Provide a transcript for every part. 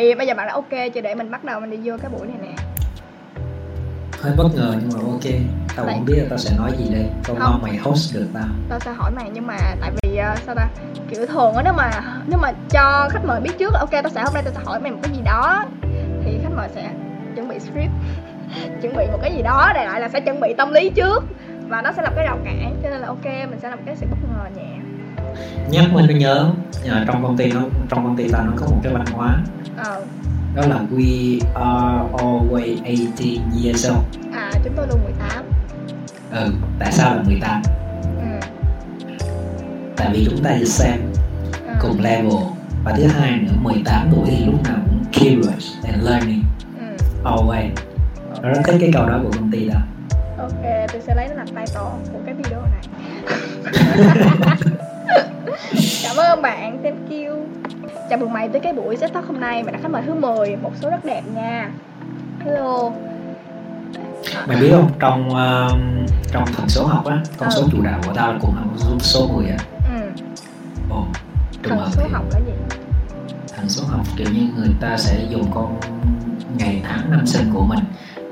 thì bây giờ bạn đã ok chưa? Để mình bắt đầu mình đi vô cái buổi này nè. Hơi bất ngờ nhưng mà ok. Tao Tại- không biết là tao sẽ nói gì đây. Tao Không. mong mày host được tao. Tao sẽ hỏi mày nhưng mà tại vì ờ, sao ta? Kiểu thường á nếu mà nếu mà cho khách mời biết trước ok tao sẽ hôm nay tao sẽ hỏi mày một cái gì đó. Thì khách mời sẽ chuẩn bị script chuẩn bị một cái gì đó đại loại là sẽ chuẩn bị tâm lý trước và nó sẽ là cái rào cản cho nên là ok mình sẽ làm cái sự bất ngờ nhẹ nhắc mình nhớ ở trong công ty nó trong công ty tao nó có một cái văn hóa. Ờ. Đó là we are always 18 years old. À chúng tôi luôn 18 ừ tại sao là 18 ừ. tại vì chúng ta is same ờ, cùng level. Và thứ hai nữa 18 tuổi thì lúc nào cũng curious and learning. Ừ. always. Nó rất thích cái câu đó của công ty đó ok tôi sẽ lấy nó làm title của cái video này chào mừng mày tới cái buổi set talk hôm nay. Mày là khách mời thứ 10 một số rất đẹp nha. Hello. Mày biết không? Trong um, trong thần số học á con Ừ. số chủ đạo của tao cũng là con số 10 á ừ. ồ thần hợp số thì học là gì? Thần số học kiểu như người ta sẽ dùng con ngày tháng năm sinh của mình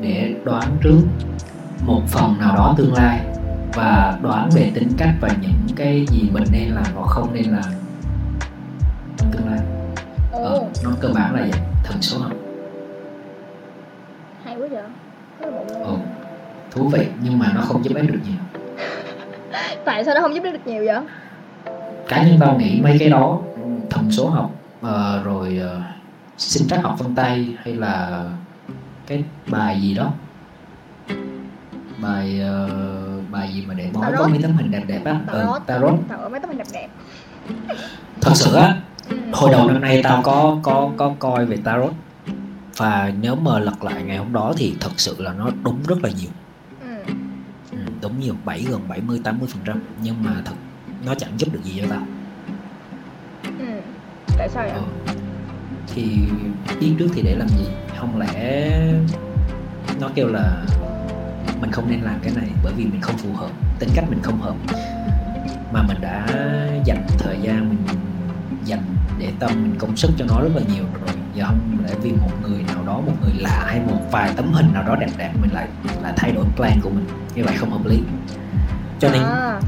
để đoán trước một phần nào đó tương lai và đoán về tính cách và những cái gì mình nên làm hoặc không nên làm ờ, nó cơ bản là vậy thần số học hay quá vậy. Ừ. thú vị nhưng mà nó không giúp ích được nhiều. Tại sao nó không giúp đỡ được nhiều vậy? Cá nhân tao nghĩ mấy cái đó thần số học ờ, rồi uh, sinh trắc học vân tay hay là cái bài gì đó. Bài ờ, bài gì mà để bói có Tarot. mấy tấm hình đẹp đẹp á. Ừ, tarot. Tarot tarot mấy tấm hình đẹp đẹp. Thật sự á. Hồi đầu năm nay tao có có có coi về tarot. Và nếu mà lật lại ngày hôm đó thì thật sự là nó đúng rất là nhiều. Ừ. ừ, đúng nhiều bảy gần 70 80 phần trăm. Nhưng mà thật nó chẳng giúp được gì cho tao. Ừ. tại sao vậy? Ừ. thì biết trước thì để làm gì? Không lẽ nó kêu là mình không nên làm cái này bởi vì mình không phù hợp tính cách mình không hợp. Mà mình đã dành thời gian mình dành để tâm mình công sức cho nó rất là nhiều rồi. Giờ không lẽ vì một người nào đó một người lạ hay một vài tấm hình nào đó đẹp đẹp mình lại lại thay đổi plan của mình. Như vậy không hợp lý. Cho nên à,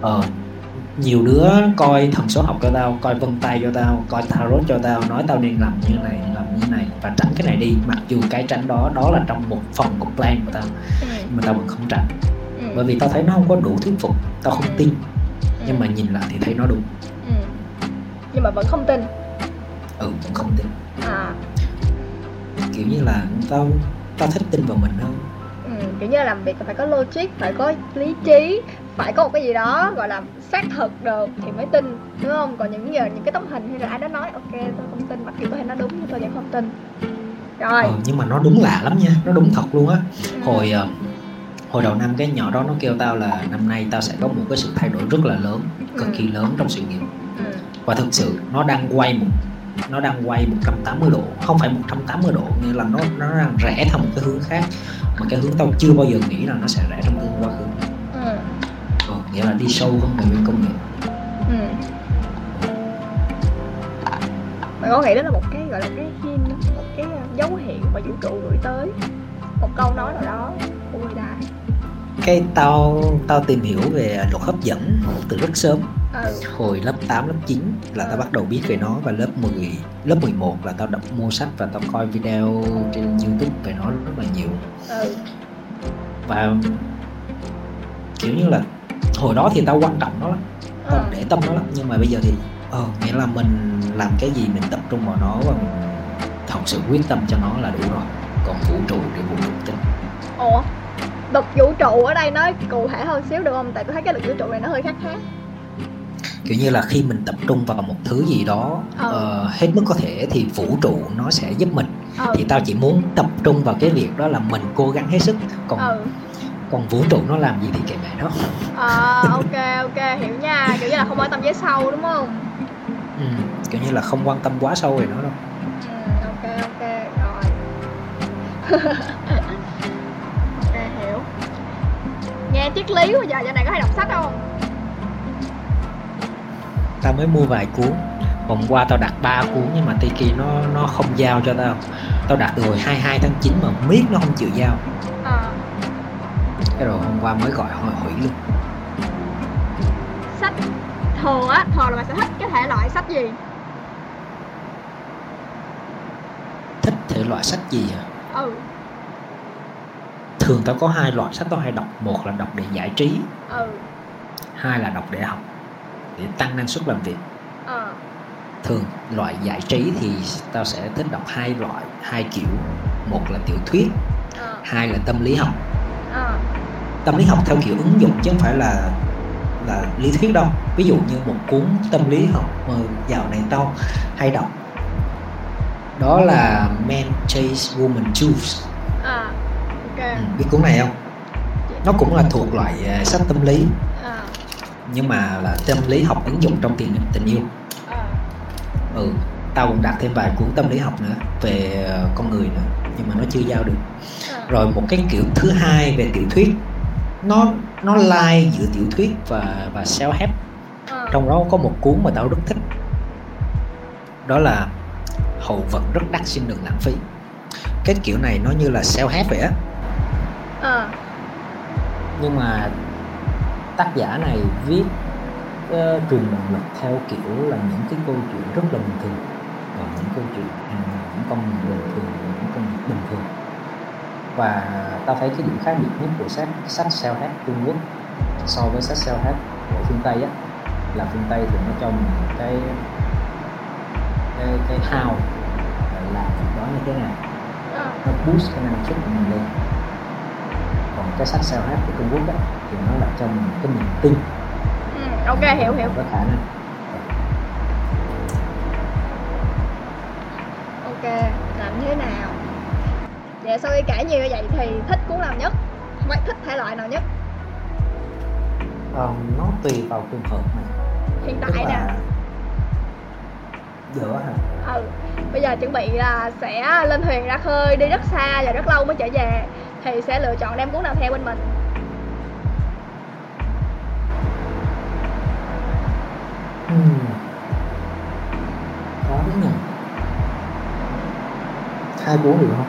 ờ nhiều đứa coi thần số học cho tao coi vân tay cho tao coi tarot cho tao nói tao nên làm như này làm như này và tránh cái này đi. Mặc dù cái tránh đó đó là trong một phần của plan của tao ừ. nhưng mà tao vẫn không tránh. Ừ. bởi vì tao thấy nó không có đủ thuyết phục tao không tin. Nhưng mà nhìn lại thì thấy nó đúng. ừ. Nhưng mà vẫn không tin. Ừ vẫn không tin. À. Kiểu như là tao tao thích tin vào mình hơn. Ừ. kiểu như là làm việc phải có logic phải có lý trí phải có một cái gì đó gọi là xác thực được thì mới tin đúng không? Còn những giờ những cái tấm hình hay là ai đó nói ok tôi không tin. Mặc dù có thể nó đúng nhưng tôi vẫn không tin. Rồi. Ờ, nhưng mà nó đúng lạ lắm nha nó đúng thật luôn á. Ừ. hồi ờ, hồi đầu năm cái nhỏ đó nó kêu tao là năm nay tao sẽ có một cái sự thay đổi rất là lớn cực kỳ lớn trong sự nghiệp. ừ. Và thực sự nó đang quay một nó đang quay 180 độ không phải 180 độ nghĩa là nó nó đang rẽ theo một cái hướng khác. Mà cái hướng tao chưa bao giờ nghĩ là nó sẽ rẽ trong tương quá khứ. Ừ. ừ, nghĩa là đi sâu hơn về bên công nghệ. Ừ. Mày có nghĩ đó là một cái gọi là cái hint một cái uh, dấu hiệu mà vũ trụ gửi tới một câu nói nào đó của người ta? Cái tao tao tìm hiểu về luật hấp dẫn từ rất sớm hồi lớp 8, lớp 9 là tao bắt đầu biết về nó và lớp 10, lớp 11 là tao đọc mua sách và tao coi video trên YouTube về nó rất là nhiều. Ừ và kiểu như là hồi đó thì tao quan trọng nó lắm tao ừ. để tâm nó lắm. Nhưng mà bây giờ thì ờ nghĩa là mình làm cái gì mình tập trung vào nó và mình thật sự quyết tâm cho nó là đủ rồi. Còn vũ trụ thì vũ trụ tính ủa? Luật vũ trụ ở đây nói cụ thể hơn xíu được không? Tại tôi thấy cái lực vũ trụ này nó hơi khác khác kiểu như là khi mình tập trung vào một thứ gì đó Ờ. ờ, hết mức có thể thì vũ trụ nó sẽ giúp mình. Ừ thì tao chỉ muốn tập trung vào cái việc đó là mình cố gắng hết sức. Còn ừ. còn vũ trụ nó làm gì thì kệ mẹ nó. À, ok ok hiểu nha. Kiểu như là không quan tâm với sau đúng không? Ừ, kiểu như là không quan tâm quá sâu về nó đâu. Ừ, ok ok. Rồi ok hiểu. Nghe triết lý quá giờ giờ này có hay đọc sách không tao mới mua vài cuốn. Hôm qua tao đặt ba cuốn nhưng mà Tiki nó nó không giao cho tao. Tao đặt hồi 22 tháng 9 mà miết nó không chịu giao. À, cái rồi hôm qua mới gọi hỏi hủy luôn. Sách thường á thường là bạn sẽ thích cái thể loại sách gì? Thích thể loại sách gì à ừ. Thường tao có hai loại sách tao hay đọc. Một là đọc để giải trí ừ. hai là đọc để học để tăng năng suất làm việc. Ờ. Thường loại giải trí thì tao sẽ thích đọc hai loại hai kiểu. Một là tiểu thuyết ờ. hai là tâm lý học. Ờ. Tâm lý học theo kiểu ứng dụng chứ không phải là là lý thuyết đâu. Ví dụ như một cuốn tâm lý học mà dạo này tao hay đọc. Đó là Man Chase Woman Choose ờ ok. Ừ, biết cuốn này không? Nó cũng là thuộc loại à, sách tâm lý nhưng mà là tâm lý học ứng dụng trong tình tình yêu. Ờ. Ừ tao cũng đặt thêm vài cuốn tâm lý học nữa về ờ, con người nữa nhưng mà nó chưa giao được. Ờ. Rồi một cái kiểu thứ hai về tiểu thuyết nó nó lai giữa tiểu thuyết và và self help trong đó có một cuốn mà tao rất thích. Đó là hậu vật rất đắt xin đừng lãng phí. Cái kiểu này nó như là self help vậy á. Nhưng mà tác giả này viết uh, truyền động lực theo kiểu là những cái câu chuyện rất là bình thường và những câu chuyện hàng những con người bình thường những con người bình thường. Và ta thấy cái điểm khác biệt nhất của sách sách self help Trung Quốc so với sách self help của phương Tây á là phương Tây thì nó cho mình cái cái cái how là làm việc đó như thế nào ờ. nó boost cái năng suất của mình lên cái sách self help của Trung Quốc á, thì nó là mình cái niềm tin. Ừ, ok hiểu hiểu. Có khả năng. Ok làm như thế nào? Vậy sau khi kể nhiều như vậy thì thích cuốn nào nhất? Phải thích thể loại nào nhất? Ờ, nó tùy vào trường hợp này hiện tại nè. Giữa hả? Ừ bây giờ chuẩn bị là sẽ lên thuyền ra khơi đi rất xa và rất lâu mới trở về thì sẽ lựa chọn đem cuốn nào theo bên mình. Hmm. có đấy nhỉ? Hai cuốn được không?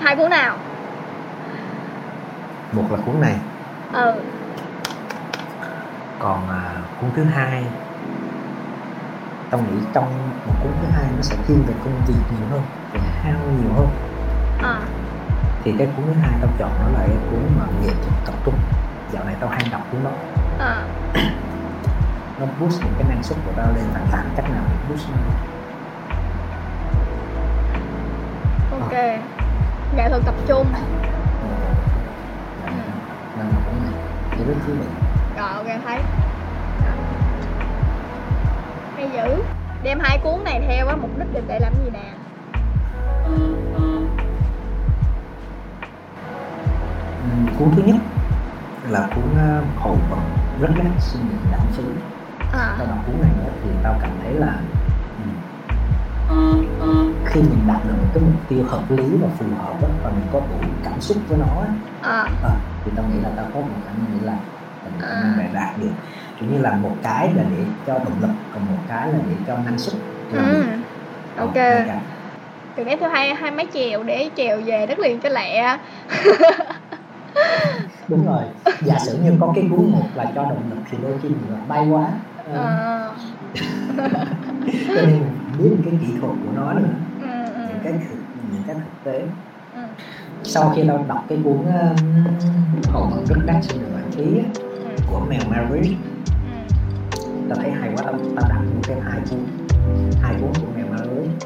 Hai cuốn nào? Một là cuốn này. Ừ. Còn à, cuốn thứ hai. Tao nghĩ trong một cuốn thứ hai nó sẽ thiên về công việc nhiều hơn về hao nhiều hơn. À thì cái cuốn thứ hai tao chọn nó là cái cuốn mà nghệ thuật tập trung. Dạo này tao hay đọc cuốn đó. À nó boost những cái năng suất của tao lên và làm cách nào để boost nó. Ok. Nghệ thuật tập trung. Nên là cuốn này chỉ rất thú vị rồi ok thấy. Hay dữ. Đem hai cuốn này theo á mục đích để, để làm gì nè cuốn thứ nhất là cuốn uh, hậu vật rất đắt xin đừng lãng phí à. Tao đọc cuốn này thì tao cảm thấy là ừm, khi mình đạt được một cái mục tiêu hợp lý và phù hợp á, và mình có đủ cảm xúc với nó à. ờ, thì tao nghĩ là tao có một khả năng để làm khả À. để đạt được. Kiểu như là một cái là để cho động lực còn một cái là để cho năng suất ừ. Ờ, ok. cái. từ nãy theo hai hai máy chèo để chèo về đất liền cho lẹ đúng rồi. Giả sử như có cái cuốn một là cho động lực thì đôi khi mình lại bay quá. Ờ, à, cho nên mình biết cái kỹ thuật của nó nữa. Ừ, ừ, những cái thực những cái thực tế. Ừ, sau khi tao đọc cái cuốn um, hậu vận rất đắt phí á, ừ, của Maverick ừ. tao thấy hay quá tao đặt luôn thêm hai cuốn hai cuốn của Mel Maverick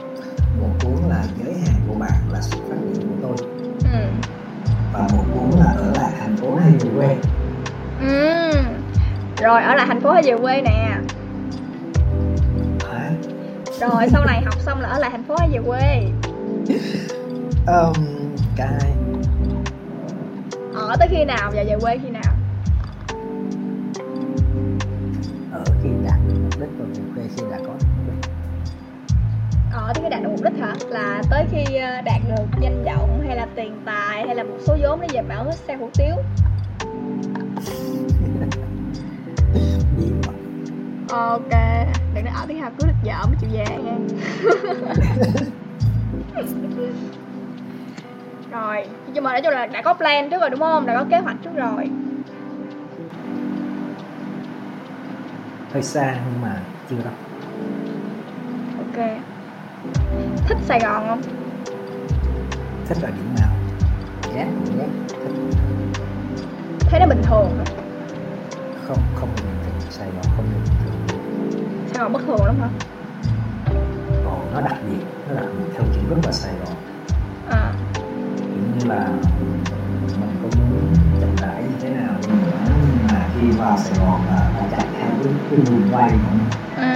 một cuốn là giới hạn của bạn là sự phát triển của tôi. Và một cuốn là phố hay về quê? Ừ. Rồi ở lại thành phố hay về quê nè. Hả? Rồi sau này học xong là ở lại thành phố hay về quê? Um, cái Ở tới khi nào? Và về quê khi nào Là tới khi ờ, đạt được danh vọng hay là tiền tài hay là một số vốn để về bảo xe hủ tiếu. Ok đừng nói ở tiếng hào cưới được vợ mới chịu về nha. Rồi nhưng mà nói chung là đã có plan trước rồi đúng không? Đã có kế hoạch trước rồi. Hơi xa nhưng mà chưa đâu. Ok thích sài gòn không? Thích là điểm nào ghét ghét thích thấy nó bình thường hả? không không bình thường. Sài gòn không bình thường. Sài gòn bất thường lắm hả? Còn nó đặc biệt nó đặc biệt theo kiểu rất là sài gòn. À. Kiểu như là mình có muốn chậm rãi như thế nào nhưng mà khi vào Sài Gòn là phải chạy cái cái đường quay của nó ừ.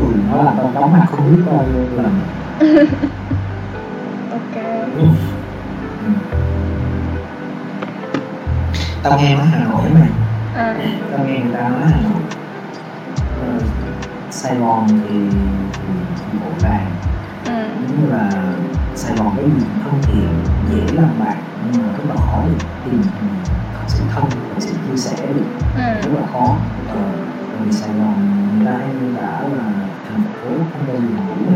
Ừ, nó là con chóng mặt không biết bao nhiêu lần ok ừ. Ừ. tao nghe nói Hà Nội mà. À tao nghe người ta nói Hà Nội. Ờ, Sài Gòn thì thì, thì bộ vàng ừ. Giống như là Sài Gòn cái gì thân thiện dễ làm bạn nhưng mà rất là khó tìm sự thân và sự chia sẻ được. Ừ. Rất là khó. Ờ, vì Sài Gòn người hay miêu tả là thành phố không bao giờ ngủ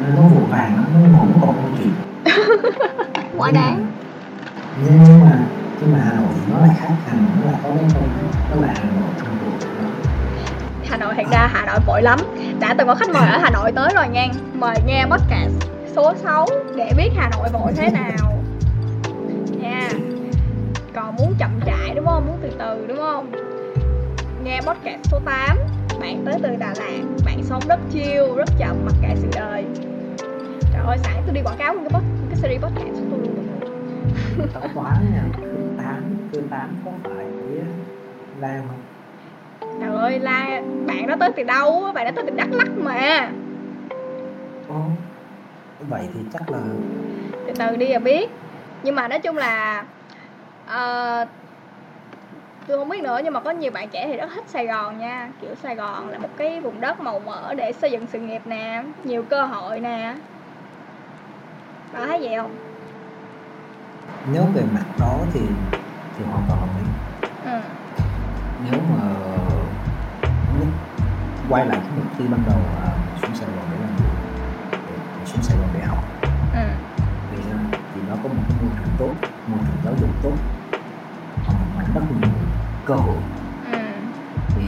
nên nó vội vàng lắm nó ngủ còn không kịp. Quá đáng. Nhưng mà nhưng mà Hà Nội thì nó lại khác. Hà Nội nó lại có cái không nó là Hà Nội trong cuộc Hà Nội thật ra Hà Nội vội lắm. Đã từng có khách mời ở Hà Nội tới rồi nha. Mời nghe podcast số 6 để biết Hà Nội vội thế nào. Nha. Còn muốn chậm nghe podcast số 8 bạn tới từ Đà Lạt bạn sống rất chill rất chậm mặc kệ sự đời. Trời ơi sẵn tôi đi quảng cáo cái, cái series podcast của tôi luôn tao quá nha cương tám cương tám có phải Lam không? Trời ơi la bạn đó tới từ đâu bạn đó tới từ Đắk Lắk mà. Ồ, vậy thì chắc là từ từ đi là biết. Nhưng mà nói chung là ờ, tôi không biết nữa nhưng mà có nhiều bạn trẻ thì rất thích Sài Gòn nha. Kiểu Sài Gòn là một cái vùng đất màu mỡ để xây dựng sự nghiệp nè nhiều cơ hội nè. Bạn thấy vậy không? Nếu về mặt đó thì thì hoàn toàn đồng ý. Ừ. Nếu mà quay lại cái mục tiêu ban đầu là xuống Sài Gòn để làm để xuống Sài Gòn để học ừ. vì sao thì nó có một cái môi trường tốt môi trường giáo dục tốt một mảnh đất nhiều cơ hội. Ừ. Thì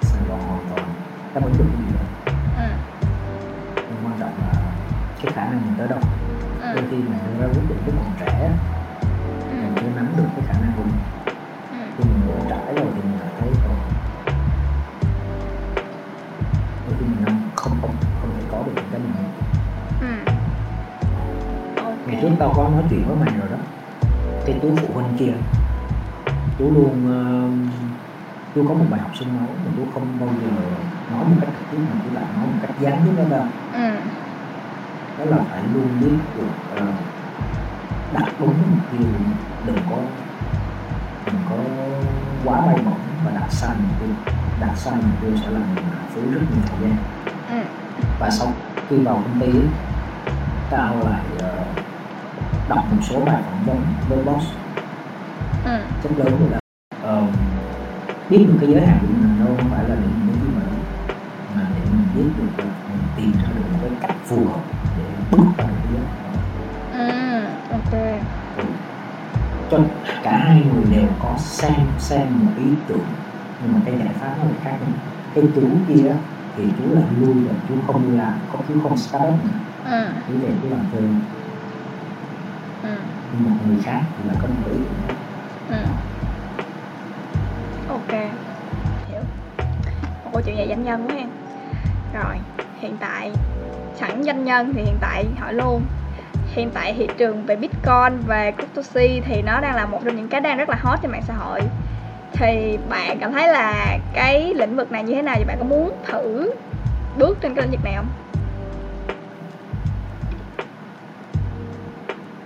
Sài Gòn hoàn toàn đáp ứng được cái gì đó. Ừ. Nhưng quan trọng là cái khả năng mình tới đâu. Ừ. Đôi khi mình đưa ra quyết định lúc còn trẻ mình ừ chưa nắm được cái khả năng của mình. Ừ. Khi mình vội trải rồi thì mình lại thấy rồi đôi khi mình không không không thể có được cái mình ừ. Ngày trước tao có nói chuyện với mày rồi đó. Cái chú phụ huynh kia chú luôn uh, chú có một bài học sương máu mà chú không bao giờ nói một cách trực tiếp mà chú lại nói một cách gián tiếp đó đâu ừ. Đó là phải luôn biết được ờ, đặt đúng mục tiêu đừng có đừng có quá bay bổng và đặt sai mục tiêu. Đặt sai mục tiêu sẽ làm mình lãng phí rất nhiều thời gian. Ừ. Và sau khi vào công ty tao lại ờ, đọc một số bài phỏng vấn với boss ừ rất lớn đó Ờ, biết được cái giới hạn của mình đâu không phải là để mình muốn mà mà để mình biết được là mình tìm ra được một cái cách phù hợp để bước vào được cái giới hạn ừ ok. Cho cả hai người đều có xem xem một ý tưởng nhưng mà cái giải pháp nó lại khác nhau. Cái chú kia thì chú lại lui và chú không làm không chú không start up ừ. Chú về chú làm thuê ừ. Nhưng một người khác thì là có một ý tưởng ừ. Ok. Hiểu. Một câu chuyện về doanh nhân quá ha. Rồi, hiện tại, sẵn doanh nhân thì hiện tại hỏi luôn. Hiện tại thị trường về bitcoin, về cryptocurrency thì nó đang là một trong những cái đang rất là hot trên mạng xã hội. Thì bạn cảm thấy là cái lĩnh vực này như thế nào? Thì bạn có muốn thử bước trên cái lĩnh vực này không?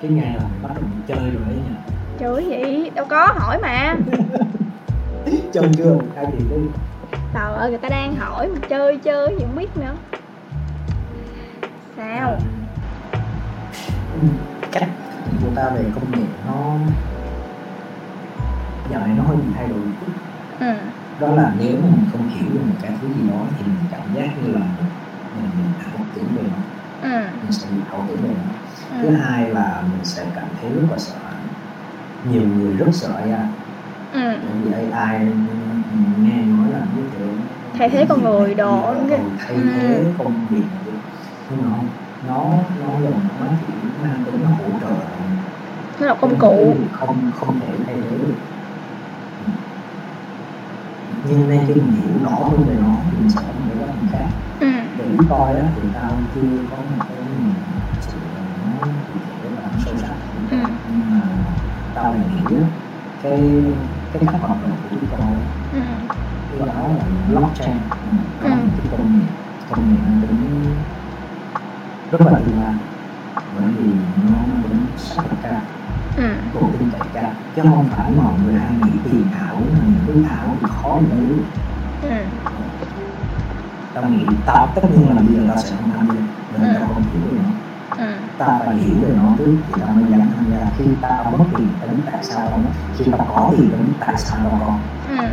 Cái ngày là mình bắt đầu mình chơi rồi đấy nha trời vậy? Đâu có hỏi mà. Chơi chưa? Khai tiền đi. Trời ơi người ta đang hỏi mà chơi chơi gì không biết nữa. Sao? Ừ, cách của ta về công nghệ nó dạo này nó hơi bị thay đổi ừ. Đó là nếu mà mình không hiểu được một cái thứ gì đó thì mình cảm giác như là mình mình ảo tưởng về nó. Ừ. Mình sẽ bị ảo tưởng về nó. Thứ ừ. hai là mình sẽ cảm thấy rất là sợ hãi nhiều người rất sợ AI ừ. Bởi vì AI nghe nói là như kiểu Thay thế con người không? thay Ừ. thế công việc. Nhưng mà không nó nó là nó chỉ mang tính nó hỗ trợ. Nó là công cụ. không không thể thay thế được. Nhưng nên khi mình hiểu rõ hơn về nó thì mình sẽ có một cái khác. Ừ. Để coi á thì tao chưa có một cái nhìn thực sự là nó cụ thể và nó sâu sắc ừ nhưng mà tao lại nghĩ á, cái cái cách hoạt động của Bitcoin ừ. cái đó là blockchain Ừ. cái công nghệ công nghệ tính rất là tương lai bởi vì nó tính xác thực cao ừ. độ tin cậy cao chứ không phải mọi người hay nghĩ tiền ảo là những cái ảo thì khó để hiểu ừ. Tao nghĩ tao tất nhiên là bây giờ tao sẽ không tham gia vì tao không hiểu nó ừ tao phải hiểu về nó trước thì tao mới dám tham gia. Khi tao mất tiền biết tại sao mất. Khi tao có tiền biết tại sao tao có. Ừ.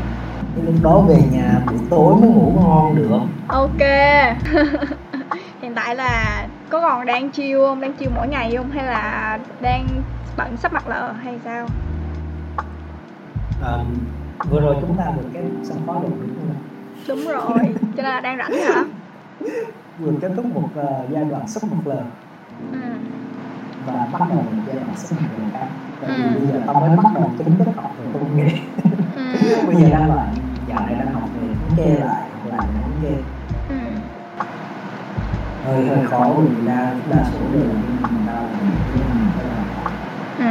Lúc đó về nhà buổi tối mới ngủ ngon được. Ok. Hiện tại là có còn đang chiêu không? Đang chiêu mỗi ngày không? Hay là đang bận sắp mặt lợ hay sao? Ờ, vừa rồi chúng ta vừa cái xong khóa được đúng không? đúng rồi. Cho nên là đang rảnh hả? Vừa kết thúc một ờ, giai đoạn sắp một lần ừ và bắt đầu một giai đoạn sắp một lần khác tại vì Ừ. bây giờ tao mới bắt đầu chính thức học về công nghệ. Ừ. Bây giờ đang là dạo này đang học về thống kê lại làm thống kê. Ừ. Hơi hơi khó vì đa đa số đều là người mình làm ừ.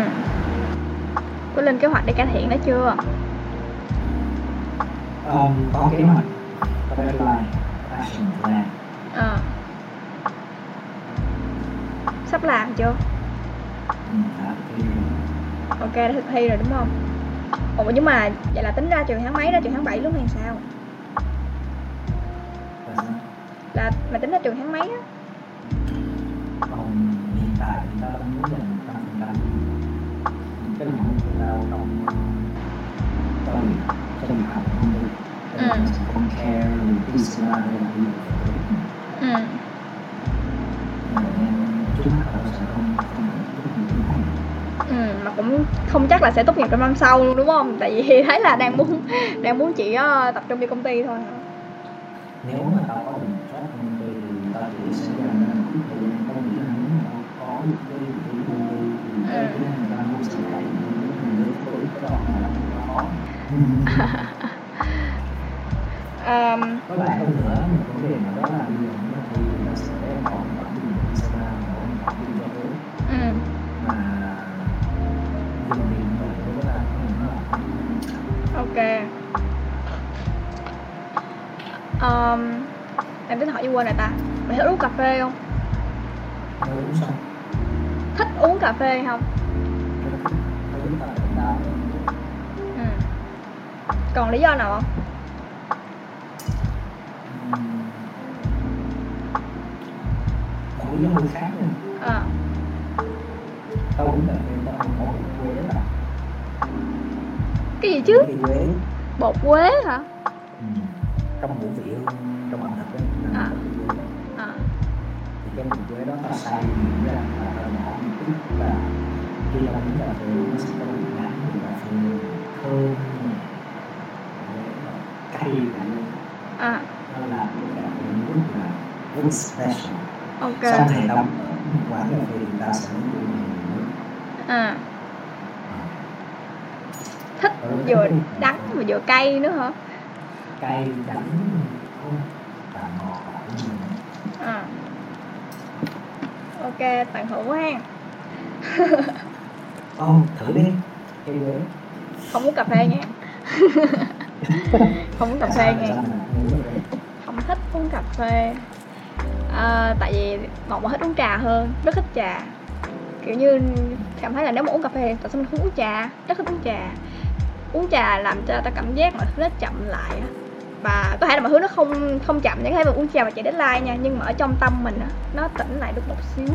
Có lên kế hoạch để cải thiện đó chưa? Um, có kế hoạch. Có deadline action plan. Ờ sắp làm chưa? Ừ, ok đã thực thi rồi đúng không? Ủa nhưng mà vậy là tính ra trường tháng mấy đó trường tháng 7 luôn hay sao? Là mày tính ra trường tháng mấy á? Còn hiện tại thì ta đang muốn dành một trăm phần trăm những cái nỗ lực của tao trong trong việc trong việc học của công ty Ừ. Mình sẽ không care về cái scenario là gì ừ. nên trước mắt tao sẽ không ừ mà cũng không chắc là sẽ tốt nghiệp trong năm sau luôn đúng không? Tại vì thấy là đang muốn đang muốn chỉ ờ, tập trung đi công ty thôi. Nếu mà tao có job trong công ty thì tao chỉ sẽ dành một chút thời gian công việc nếu mà tao có được cái công ty thì cái này tao cũng sẽ phải những tuổi cái đó mà là không có lại hơn nữa một vấn đề nào đó là Ờm, em tính hỏi gì quên rồi ta. Mày thích uống cà phê không? Uống xong thích uống cà phê không? Ta ừ. Còn lý do nào không? Hơi khác nữa ờ. Tao phê tao không có bị quê đó cái gì chứ? Bột quế hả. Trong ngũ vị hương trong ẩm thực là À. ờ thì cái vị quế đó nhuyễn ra và ta bỏ một chút và khi ta uống cà phê nó sẽ có ngán mùi cà phê thơm cay à. Cái cà phê rất là rất special. Ok. Sau này một quán cà phê thì ta sẽ cái nữa à. Thích vừa đắng mà vừa cay nữa hả cay đắng và ngọt à. Ok tận hưởng quá ha. Ô, thử đi. Cây không uống cà phê nha. Không uống cà phê nha. Không thích uống cà phê. À, tại vì ngọc mà thích uống trà hơn. Rất thích trà. Kiểu như cảm thấy là nếu mà uống cà phê tại sao mình không uống trà? Rất thích uống trà. Uống trà làm cho ta cảm giác mọi thứ nó chậm lại á. Và có thể là mọi thứ nó không không chậm như thế mà uống trà và chạy deadline nha nhưng mà ở trong tâm mình á, nó tỉnh lại được một xíu.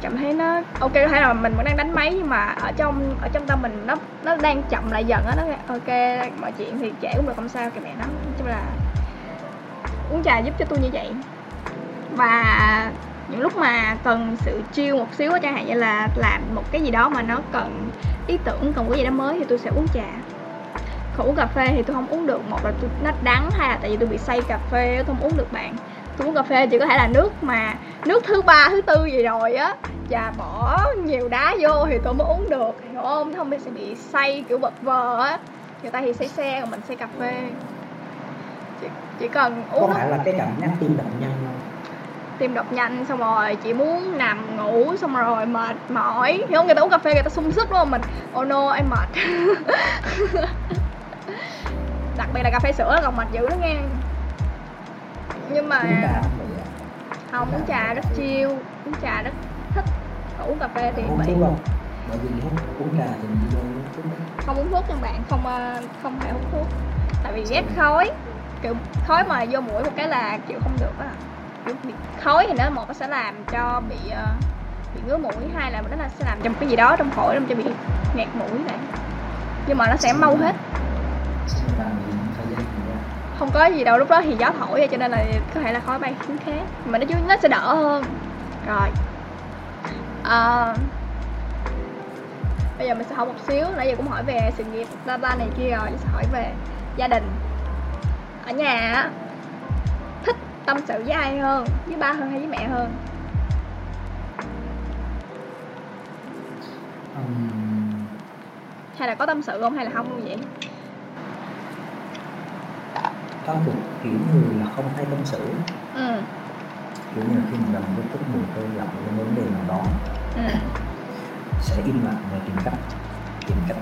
Cảm thấy nó ok có thể là mình vẫn đang đánh máy nhưng mà ở trong ở trong tâm mình nó nó đang chậm lại dần á nó ok mọi chuyện thì trễ cũng được không sao kìa mẹ nó. Nói chung là uống trà giúp cho tôi như vậy. Và những lúc mà cần sự chill một xíu á, chẳng hạn như là làm một cái gì đó mà nó cần ý tưởng cần cái gì đó mới thì tôi sẽ uống trà còn uống cà phê thì tôi không uống được. Một là tôi nó đắng hai là tại vì tôi bị say cà phê tôi không uống được bạn. Tôi uống cà phê chỉ có thể là nước mà nước thứ ba thứ tư gì rồi á. Và bỏ nhiều đá vô thì tôi mới uống được. Hiểu không? Không thì sẽ bị say kiểu vật vờ á. Người ta thì say xe còn mình say cà phê. Chỉ, chỉ cần uống có phải là cái cảm giác tim đập nhanh không? Tim đập nhanh xong rồi chỉ muốn nằm ngủ xong rồi mệt mỏi. Hiểu không? Người ta uống cà phê người ta sung sức đúng không? Mình oh no em mệt đặc biệt là cà phê sữa còn mệt dữ đó nghe nhưng mà không không uống trà rất chill uống trà rất thích còn uống cà phê thì bị không? Bởi vì hút uống trà thì mình đấy. không uống thuốc nha bạn không ờ, không thể uống thuốc. Tại vì ghét khói kiểu khói mà vô mũi một cái là chịu không được á. Khói thì nó một nó sẽ làm cho bị ờ, bị ngứa mũi hai là nó là sẽ làm cho một cái gì đó trong phổi làm cho bị nghẹt mũi này. Nhưng mà nó sẽ mau hết không có gì đâu lúc đó thì gió thổi cho nên là có thể là khói bay hướng khác. Mà nó nó sẽ đỡ hơn. Rồi. Ờ, bây giờ mình sẽ hỏi một xíu nãy giờ cũng hỏi về sự nghiệp bla bla này kia rồi sẽ hỏi về gia đình. Ở nhà thích tâm sự với ai hơn? Với ba hơn hay với mẹ hơn? Hay là có tâm sự không hay là không vậy có một kiểu người là không hay tâm sự ừ. Kiểu như khi mình gặp một cái chút buồn tôi gặp cái vấn đề nào đó ừ. sẽ im lặng và tìm cách tìm cách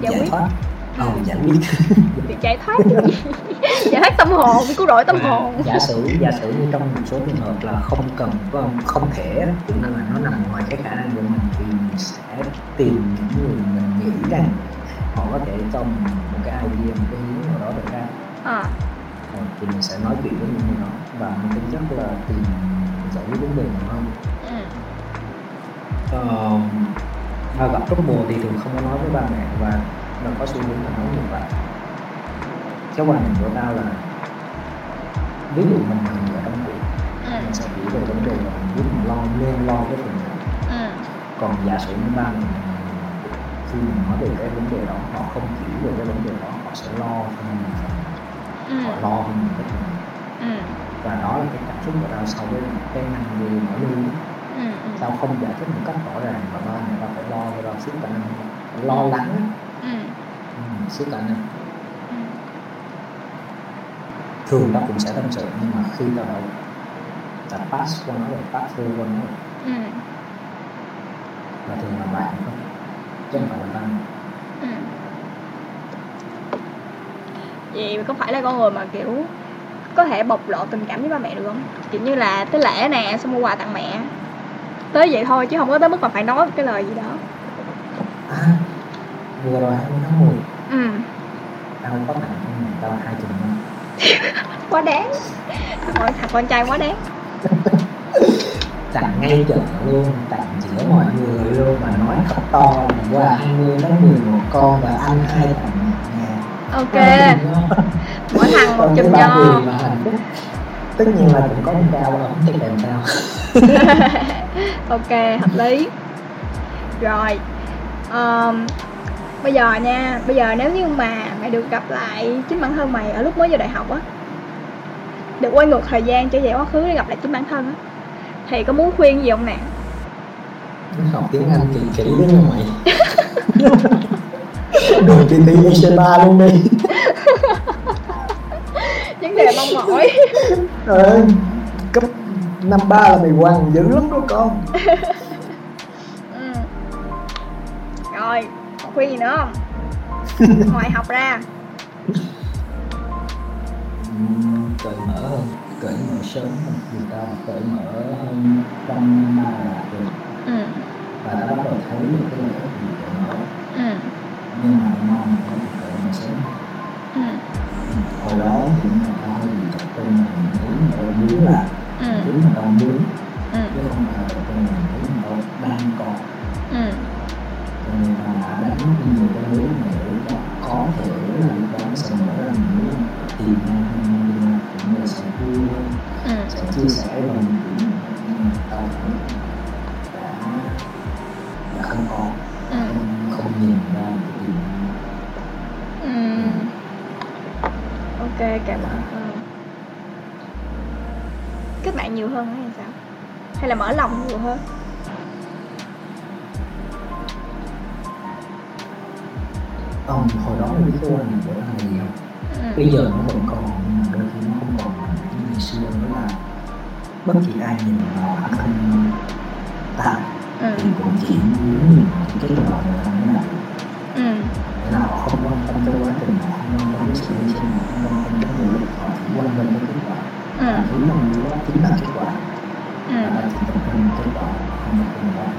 Giải giải quyết. thoát. Ừ. ờ, giải quyết. Giải thoát giải thoát tâm hồn cứu rỗi tâm hồn. giả sử giả sử như trong một số trường hợp là không cần không, không thể kiểu như là nó nằm ngoài cái khả năng của mình thì mình sẽ tìm những người mình nghĩ rằng họ có thể cho mình một cái idea một cái hướng nào đó để ra à thì mình sẽ nói chuyện với những người đó và mình tính chất là tìm giải quyết vấn đề nhiều hơn ừ. Ờ, mà gặp lúc buồn thì thường không có nói với ba mẹ và nó có xu hướng là nói ngược lại. Cái quan điểm của tao là ví dụ mình là người trong cuộc ừ. mình sẽ nghĩ về vấn đề là mình biết mình lo nên lo cái phần nào. Ừ. Còn giả sử như ba mình khi mình nói về cái vấn đề đó họ không hiểu về cái vấn đề đó họ sẽ lo hơn mình. phần nào. Ừ. họ lo hơn mình rất nhiều ừ. Và đó là cái cảm xúc của tao sau với cái năng người nói luôn ừ ừ. Tao không giải thích một cách rõ ràng và ba mẹ tao phải lo cho tao suốt cả năm. Lo lắng á. ừ. Ừ, suốt cả năm. Ừ. Thường tao cũng sẽ tâm sự nhưng mà khi tao đã pass qua nó rồi pass through qua nó rồi. Ừ. Là thường là bạn thôi. Chứ không phải là ba mẹ ừ vậy có phải là con người mà kiểu có thể bộc lộ tình cảm với ba mẹ được không? Kiểu như là tới lễ nè xong mua quà tặng mẹ. Tới vậy thôi chứ không có tới mức mà phải nói cái lời gì đó. À vừa rồi 20 tháng 10 ừ. Tao có tặng cho tao hai chục quá đáng. Ôi, thằng con trai quá đáng. Tặng ngay chợ luôn tặng giữa mọi người luôn mà nói thật to là qua 20 tháng 10 một con và ăn hai tặng ok. Mỗi thằng một chùm nho mà tất nhiên là cũng có một cao ống thì làm sao ok hợp lý. Rồi. Um, bây giờ nha bây giờ nếu như mà mày được gặp lại chính bản thân mày ở lúc mới vào đại học á được quay ngược thời gian trở về quá khứ để gặp lại chính bản thân á thì có muốn khuyên gì không nè? Học tiếng Anh kỳ kỹ nha mày đường kỳ thi IC3 luôn đi. Vấn đề mong mỏi. Ờ, cấp năm ba là mày ngoan dữ lắm đó con. Ừ. rồi còn khuyên gì nữa không? Ngoài học ra. Ừm, cởi mở hơn cởi mở sớm hơn. Vì tao cởi mở hơn trong năm ba là được. Ừ. và đã bắt đầu thấy được cái lợi ích của cởi mở. Ừ nhưng mà mong có được đợi mình sớm hồi đó thì mình có hơi bị tập tên là mình muốn mình đâu muốn là muốn mà đâu muốn chứ không là tập tên là mình muốn mình đang có. Ừ. rồi mà đã có nhiều cái hướng mà hiểu đó có thể là lúc đó sẽ mở là mình muốn tìm ra mình cũng là sẽ vui. Hơn sẽ chia sẻ và mình cũng đau cởi mở. Hơn kết bạn nhiều hơn hay sao? Hay là mở lòng nhiều hơn? Không, hồi đó cái quan niệm của thằng này nhiều. Ừ. bây giờ nó vẫn còn nhưng mà đôi khi nó không còn. Như ngày xưa nữa là bất kỳ ai nhìn vào bản thân ta Ừ. thì cũng chỉ muốn nhìn những cái loại người ta mới làm Ừ. Thế là họ không quá trình họ không sự sinh họ không quan tâm đến nỗ lực kết quả và thứ mà người đó chính là kết quả và chỉ tập trung kết quả không tập trung vào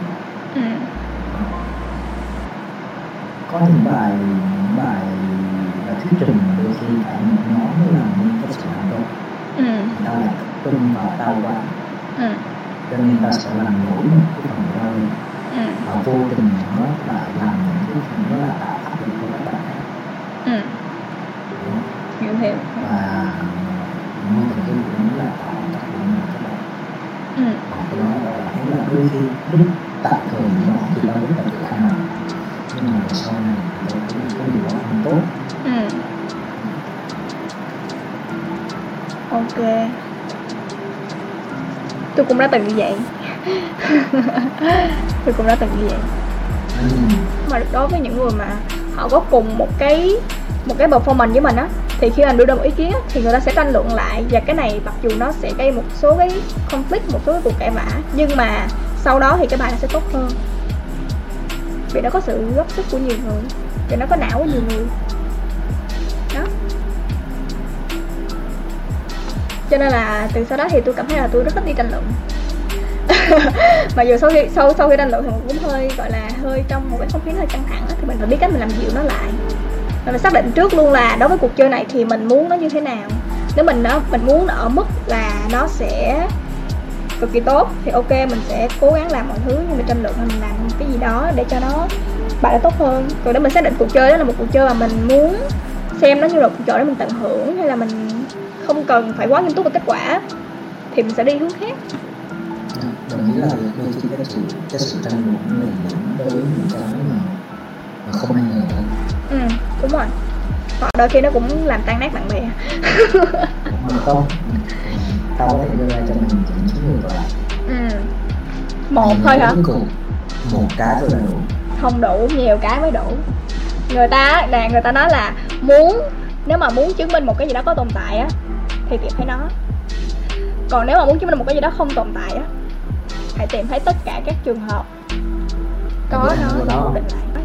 có những bài những bài là thuyết trình mà đôi khi phải một mới làm nên cái sự thành công Ừ. ta là tập trung vào tao quá Ừ. cho nên ta sẽ làm nổi một cái phần đau Ừ. và vô tình nó lại làm những cái phần đó là tạo áp lực cho các bạn khác Ừ. hiểu hiểu và môi trường cái điểm là tạo tác dụng của các bạn ừ. cái đó là thấy là đôi khi lúc tạm thời nó thì ta rất là tự hào nhưng mà sau này tôi thấy cái điều đó không tốt Ừ. ok tôi cũng đã từng như vậy tôi cũng đã từng như vậy ừ. mà đối với những người mà họ có cùng một cái một cái performance với mình á thì khi mình đưa ra một ý kiến á, thì người ta sẽ tranh luận lại. Và cái này mặc dù nó sẽ gây một số cái conflict một số cái cuộc cãi vã nhưng mà sau đó thì cái bài nó sẽ tốt hơn. Vì nó có sự góp sức của nhiều người vì nó có não của nhiều người. Đó. Cho nên là từ sau đó thì tôi cảm thấy là tôi rất thích đi tranh luận. Mà dù sau khi sau sau khi tranh luận thì mình cũng hơi gọi là hơi trong một cái không khí hơi căng thẳng á, thì mình phải biết cách mình làm dịu nó lại mình phải xác định trước luôn là đối với cuộc chơi này thì mình muốn nó như thế nào. Nếu mình nó, mình muốn nó ở mức là nó sẽ cực kỳ tốt thì ok, mình sẽ cố gắng làm mọi thứ nhưng mà tranh lượng mình làm cái gì đó để cho nó bài nó tốt hơn. Còn nếu mình xác định cuộc chơi đó là một cuộc chơi mà mình muốn xem nó như là cuộc chơi để mình tận hưởng hay là mình không cần phải quá nghiêm túc về kết quả thì mình sẽ đi hướng khác. Đồng ý là đôi khi cái sự cái sự tranh luận này đối với những cái mà mà không ai ngờ ừ đúng rồi. Hoặc đôi khi nó cũng làm tan nát bạn bè. Không. Tao có thể đưa ra cho mình những người còn lại. Ừ. Một Mình thôi hả? một cái thôi là đủ. Không đủ nhiều cái mới đủ. Người ta là người ta nói là muốn nếu mà muốn chứng minh một cái gì đó có tồn tại á thì tìm thấy nó. Còn nếu mà muốn chứng minh một cái gì đó không tồn tại á hãy tìm thấy tất cả các trường hợp. Có nó. định lại.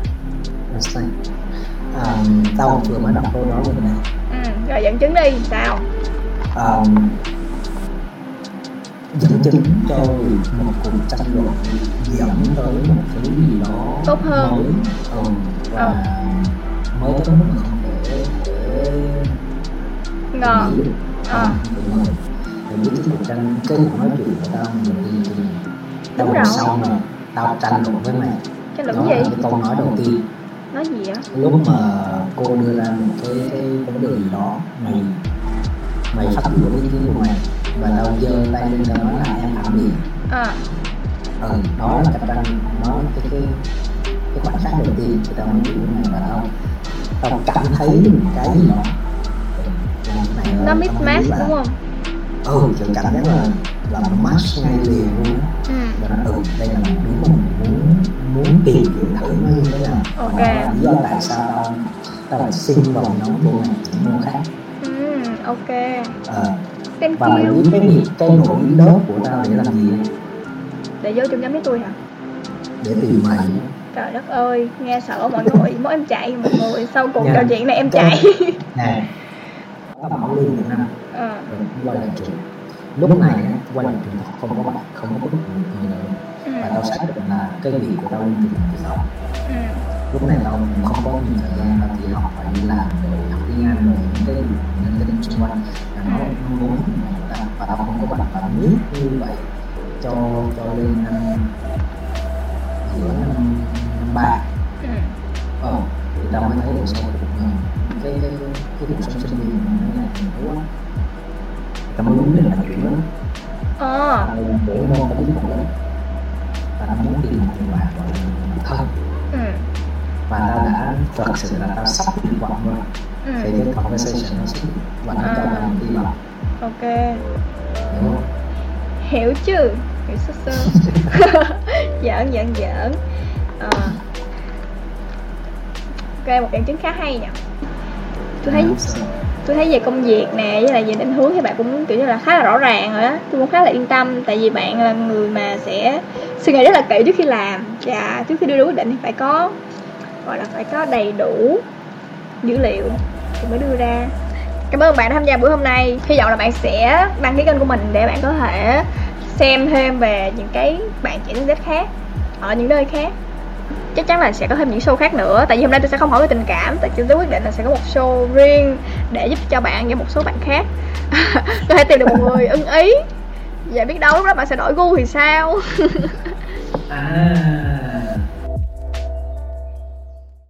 À, tao vừa mới đọc câu đó của mình ừ, rồi dẫn chứng đi sao à, dẫn chứng cho một cuộc tranh luận dẫn tới một thứ gì đó Tốt hơn. mới. Ừ, và mới tới mức không thể thể ngờ. Ờ. rồi. Thì biết cái cuộc tranh cái cuộc nói chuyện của tao mình đi rồi. sau mà tao tranh luận với mày. Luận đó cái là gì? cái câu nói đầu tiên nói gì á lúc mà cô đưa ra một cái cái vấn đề gì đó mày mày phát biểu ý kiến của mày và tao giơ tay lên tao nói là em phản biện à. Ừ đó là cái tranh nó cái cái cái khoảnh khắc đầu tiên khi tao nói chuyện mày và tao tao cảm thấy một cái gì đó. Này nó biết là- đúng không? Ừ kiểu cảm giác là là nó match ngay liền luôn ừ. Và nó ừ đây là một đứa mà mình muốn muốn tìm hiểu thử nó như thế nào. Ok. Và đó là lý do tại sao tao tao lại xin vào nhóm cô này môn khác. Ừ ok. Ờ, thank và mày biết cái việc cái nỗi lớp của tao để làm gì? Để vô trong nhóm với tôi hả? Để tìm mày. Trời đất ơi nghe sợ mọi người mỗi em chạy mọi người sau cuộc trò chuyện này em chạy. Nè tao bảo luôn Việt Nam ờ. Rồi quay lại trường lúc này á, quay trường học không có bạn không có bất cứ người nữa ừ và tao xác định là cái việc của tao đi tìm từ sau ừ lúc này tao không có nhiều thời gian tao chỉ học phải đi làm rồi học tiếng Anh rồi những cái những cái xung quanh. Và nó không muốn và tao không có bạn và biết như vậy cho cho lên năm giữa năm năm ba. Ừ ờ thì tao mới thấy được sau cuộc ờ, cái cái cái cuộc sống sinh viên nó nhiều quá mới muốn định là chuyện đó ờ bổ môn ta biết nữa và ta muốn tìm một người bạn gọi là thân. Ừ. Và ta đã thật sự là ta sắp đi qua rồi. Ừ. Thì cái conversation nó xuất và nó cho ta đi vào. Ok. Hiểu không? Hiểu chứ. Hiểu sơ sơ. Giỡn giỡn giỡn. Ờ. Ok một dẫn chứng khá hay nhỉ. Tôi thấy tôi thấy về công việc nè, với lại về định hướng thì bạn cũng, kiểu như là, khá là rõ ràng rồi á. Tôi cũng khá là yên tâm, tại vì bạn là người mà sẽ suy nghĩ rất là kỹ trước khi làm. Và trước khi đưa ra quyết định thì phải có, gọi là, phải có đầy đủ dữ liệu thì mới đưa ra. Cảm ơn bạn đã tham gia buổi hôm nay. Hy vọng là bạn sẽ đăng ký kênh của mình để bạn có thể xem thêm về những cái bạn trẻ Z khác, ở những nơi khác chắc chắn là sẽ có thêm những show khác nữa. Tại vì hôm nay tôi sẽ không hỏi về tình cảm, tại tôi quyết định là sẽ có một show riêng để giúp cho bạn và một số bạn khác. Có thể tìm được một người ưng ý. Và biết đâu lúc đó bạn sẽ đổi gu thì sao? À.